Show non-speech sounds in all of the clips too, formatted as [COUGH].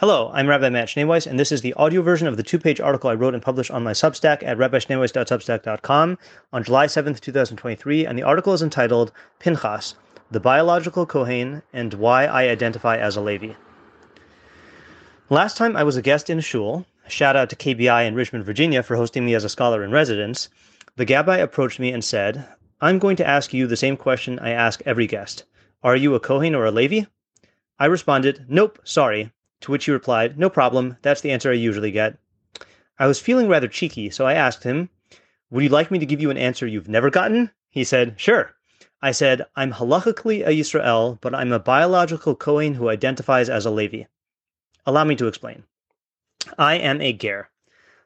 Hello, I'm Rabbi Matt Schneeweiss, and this is the audio version of the two-page article I wrote and published on my Substack at rabbischneeweiss.substack.com on July 7th, 2023, and the article is entitled Pinchas, the Biological Kohen and Why I Identify as a Levi. Last time I was a guest in a shul, shout out to KBI in Richmond, Virginia for hosting me as a scholar in residence, the Gabbai approached me and said, I'm going to ask you the same question I ask every guest. Are you a Kohen or a Levi? I responded, Nope, sorry, to which he replied, No problem, that's the answer I usually get. I was feeling rather cheeky, so I asked him, Would you like me to give you an answer you've never gotten? He said, Sure. I said, I'm halachically a Yisrael, but I'm a biological Kohen who identifies as a Levi. Allow me to explain. I am a Ger.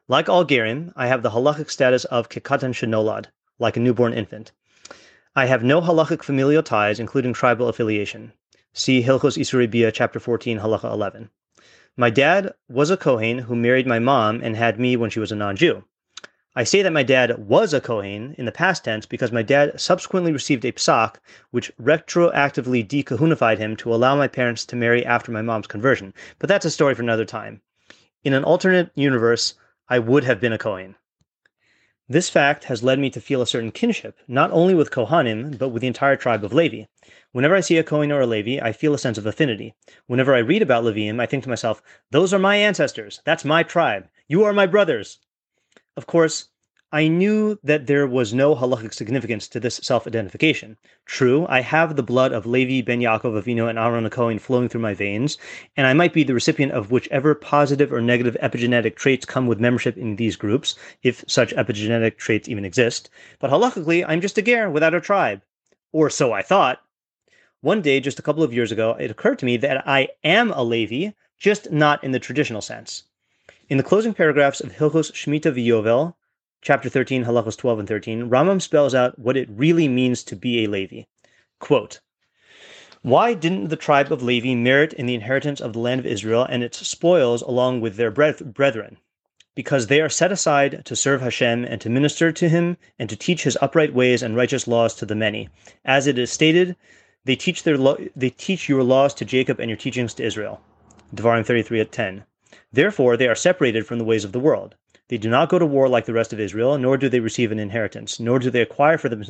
Like all Gerim, I have the halachic status of Kekatan Shenolad, like a newborn infant. I have no halachic familial ties, including tribal affiliation. See Hilchos Isurei Bia, chapter 14, halacha 11. My dad was a Kohen who married my mom and had me when she was a non Jew. I say that my dad was a Kohen in the past tense because my dad subsequently received a psak which retroactively dekahunified him to allow my parents to marry after my mom's conversion. But that's a story for another time. In an alternate universe, I would have been a Kohen. This fact has led me to feel a certain kinship, not only with Kohanim, but with the entire tribe of Levi. Whenever I see a Kohen or a Levi, I feel a sense of affinity. Whenever I read about Leviim, I think to myself, those are my ancestors. That's my tribe. You are my brothers. Of course, I knew that there was no halachic significance to this self-identification. True, I have the blood of Levi ben Yaakov Avinu and Aaron Cohen flowing through my veins, and I might be the recipient of whichever positive or negative epigenetic traits come with membership in these groups, if such epigenetic traits even exist. But halachically, I'm just a ger without a tribe. Or so I thought. One day, just a couple of years ago, it occurred to me that I am a Levi, just not in the traditional sense. In the closing paragraphs of Hilchos Shemitah V'Yovel, chapter 13, halachos 12 and 13, Rambam spells out what it really means to be a Levi. Quote, why didn't the tribe of Levi merit in the inheritance of the land of Israel and its spoils along with their brethren? Because they are set aside to serve Hashem and to minister to him and to teach his upright ways and righteous laws to the many. As it is stated, they teach their lo- they teach your laws to Jacob and your teachings to Israel. Devarim 33 at 10. Therefore, they are separated from the ways of the world. They do not go to war like the rest of Israel, nor do they receive an inheritance, nor do they acquire for them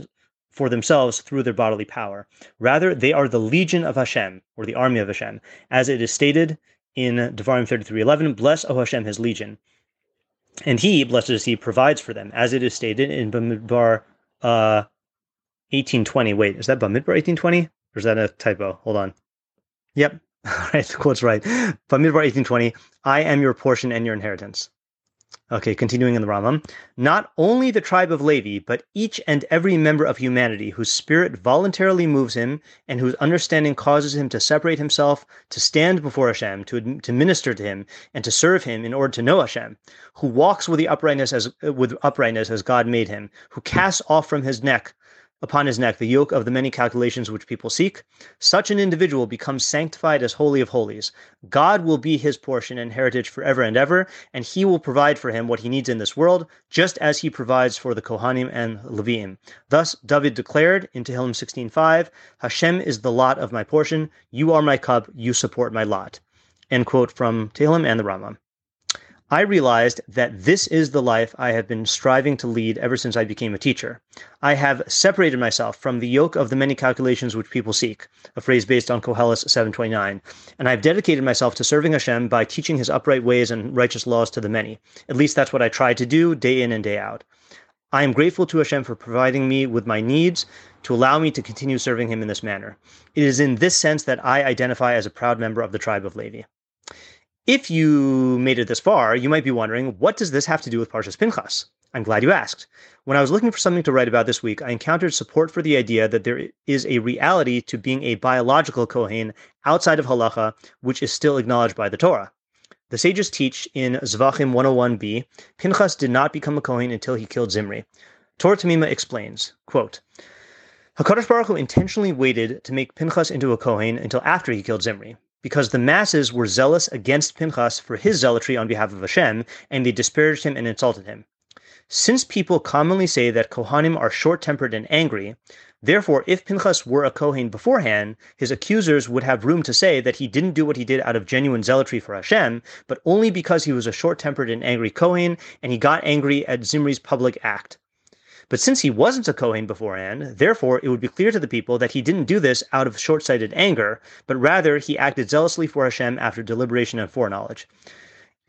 for themselves through their bodily power. Rather, they are the legion of Hashem, or the army of Hashem, as it is stated in Devarim 33:11, "Bless, O Hashem, His legion." And He, blessed is He, provides for them, as it is stated in Bamidbar uh, 1820. Wait, is that Bamidbar 1820, or is that a typo? Hold on. Yep, [LAUGHS] all right, the quote's right. Bamidbar 1820, "I am your portion and your inheritance." Okay, continuing in the Rambam. Not only the tribe of Levi, but each and every member of humanity whose spirit voluntarily moves him and whose understanding causes him to separate himself, to stand before Hashem, to, to minister to him, and to serve him in order to know Hashem, who walks with the uprightness as with uprightness as God made him, who casts off from his neck upon his neck the yoke of the many calculations which people seek, such an individual becomes sanctified as holy of holies. God will be his portion and heritage forever and ever, and he will provide for him what he needs in this world, just as he provides for the Kohanim and Leviim. Thus David declared in Tehillim 16.5, Hashem is the lot of my portion, you are my cup, you support my lot. End quote from Tehillim and the Rambam. I realized that this is the life I have been striving to lead ever since I became a teacher. I have separated myself from the yoke of the many calculations which people seek, a phrase based on Koheles 729, and I have dedicated myself to serving Hashem by teaching his upright ways and righteous laws to the many. At least that's what I try to do day in and day out. I am grateful to Hashem for providing me with my needs to allow me to continue serving him in this manner. It is in this sense that I identify as a proud member of the tribe of Levi. If you made it this far, you might be wondering, what does this have to do with Parshas Pinchas? I'm glad you asked. When I was looking for something to write about this week, I encountered support for the idea that there is a reality to being a biological Kohen outside of halacha, which is still acknowledged by the Torah. The sages teach in Zvachim 101b, Pinchas did not become a Kohen until he killed Zimri. Torah Tamima explains, quote, HaKadosh Baruch Hu intentionally waited to make Pinchas into a Kohen until after he killed Zimri, because the masses were zealous against Pinchas for his zealotry on behalf of Hashem, and they disparaged him and insulted him. Since people commonly say that Kohanim are short tempered and angry, therefore, if Pinchas were a Kohen beforehand, his accusers would have room to say that he didn't do what he did out of genuine zealotry for Hashem, but only because he was a short tempered and angry Kohen and he got angry at Zimri's public act. But since he wasn't a Kohen beforehand, therefore it would be clear to the people that he didn't do this out of short sighted anger, but rather he acted zealously for Hashem after deliberation and foreknowledge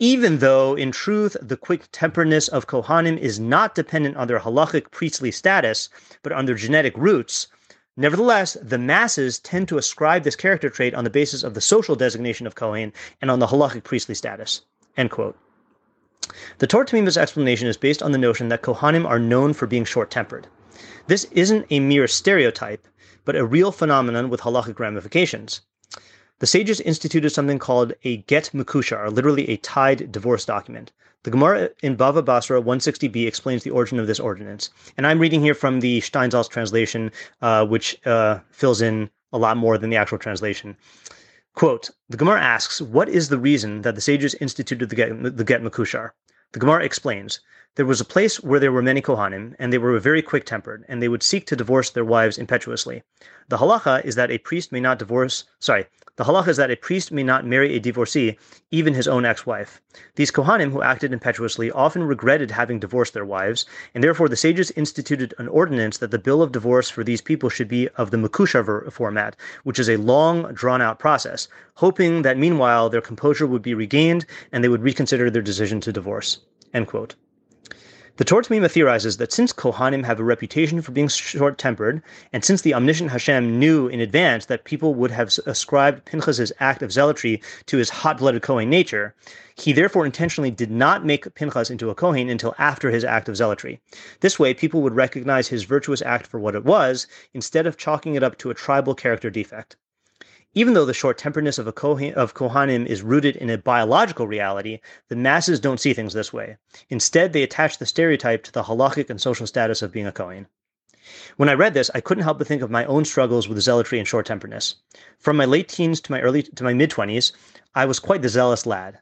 even though in truth the quick temperedness of Kohanim is not dependent on their halachic priestly status, but on their genetic roots. Nevertheless, the masses tend to ascribe this character trait on the basis of the social designation of Kohen and on the halachic priestly status. End quote. The Torah Tamima's explanation is based on the notion that Kohanim are known for being short-tempered. This isn't a mere stereotype, but a real phenomenon with halachic ramifications. The sages instituted something called a get mekushar, literally a tied divorce document. The Gemara in Bava Basra 160b explains the origin of this ordinance. And I'm reading here from the Steinsaltz translation, uh, which uh, fills in a lot more than the actual translation. Quote, the Gemara asks, what is the reason that the sages instituted the get, the get mekushar? The Gemara explains, there was a place where there were many Kohanim, and they were very quick tempered, and they would seek to divorce their wives impetuously. The halacha is that a priest may not divorce, sorry, the halacha is that a priest may not marry a divorcee, even his own ex wife. These Kohanim who acted impetuously often regretted having divorced their wives, and therefore the sages instituted an ordinance that the bill of divorce for these people should be of the Mekushar format, which is a long, drawn out process, hoping that meanwhile their composure would be regained and they would reconsider their decision to divorce. End quote. The Torah Tamima theorizes that since Kohanim have a reputation for being short tempered, and since the omniscient Hashem knew in advance that people would have ascribed Pinchas's act of zealotry to his hot blooded Kohen nature, he therefore intentionally did not make Pinchas into a Kohen until after his act of zealotry. This way, people would recognize his virtuous act for what it was, instead of chalking it up to a tribal character defect. Even though the short-temperedness of, a Kohen, of Kohanim is rooted in a biological reality, the masses don't see things this way. Instead, they attach the stereotype to the halachic and social status of being a Kohen. When I read this, I couldn't help but think of my own struggles with zealotry and short-temperedness. From my late teens to my early to my mid-20s, I was quite the zealous lad.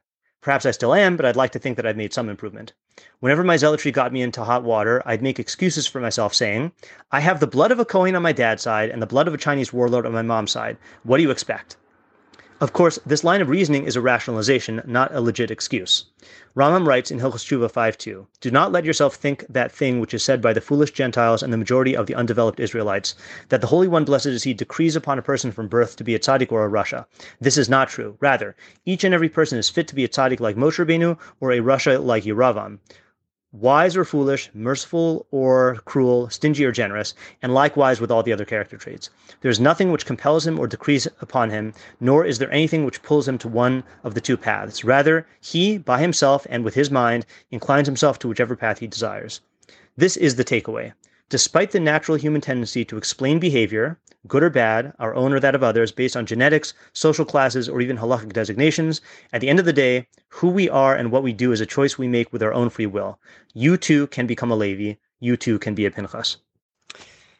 Perhaps I still am, but I'd like to think that I've made some improvement. Whenever my zealotry got me into hot water, I'd make excuses for myself, saying, I have the blood of a Kohen on my dad's side and the blood of a Chinese warlord on my mom's side. What do you expect? Of course, this line of reasoning is a rationalization, not a legit excuse. Rambam writes in Hilchos Tshuva 5.2, Do not let yourself think that thing which is said by the foolish Gentiles and the majority of the undeveloped Israelites, that the Holy One, blessed is He, decrees upon a person from birth to be a tzaddik or a rasha. This is not true. Rather, each and every person is fit to be a tzaddik like Moshe Rabbeinu or a rasha like Yeravam wise or foolish, merciful or cruel, stingy or generous, and likewise with all the other character traits. There is nothing which compels him or decrees upon him, nor is there anything which pulls him to one of the two paths. Rather, he, by himself and with his mind, inclines himself to whichever path he desires. This is the takeaway. Despite the natural human tendency to explain behavior, good or bad, our own or that of others, based on genetics, social classes, or even halachic designations, at the end of the day, who we are and what we do is a choice we make with our own free will. You too can become a Levi. You too can be a Pinchas.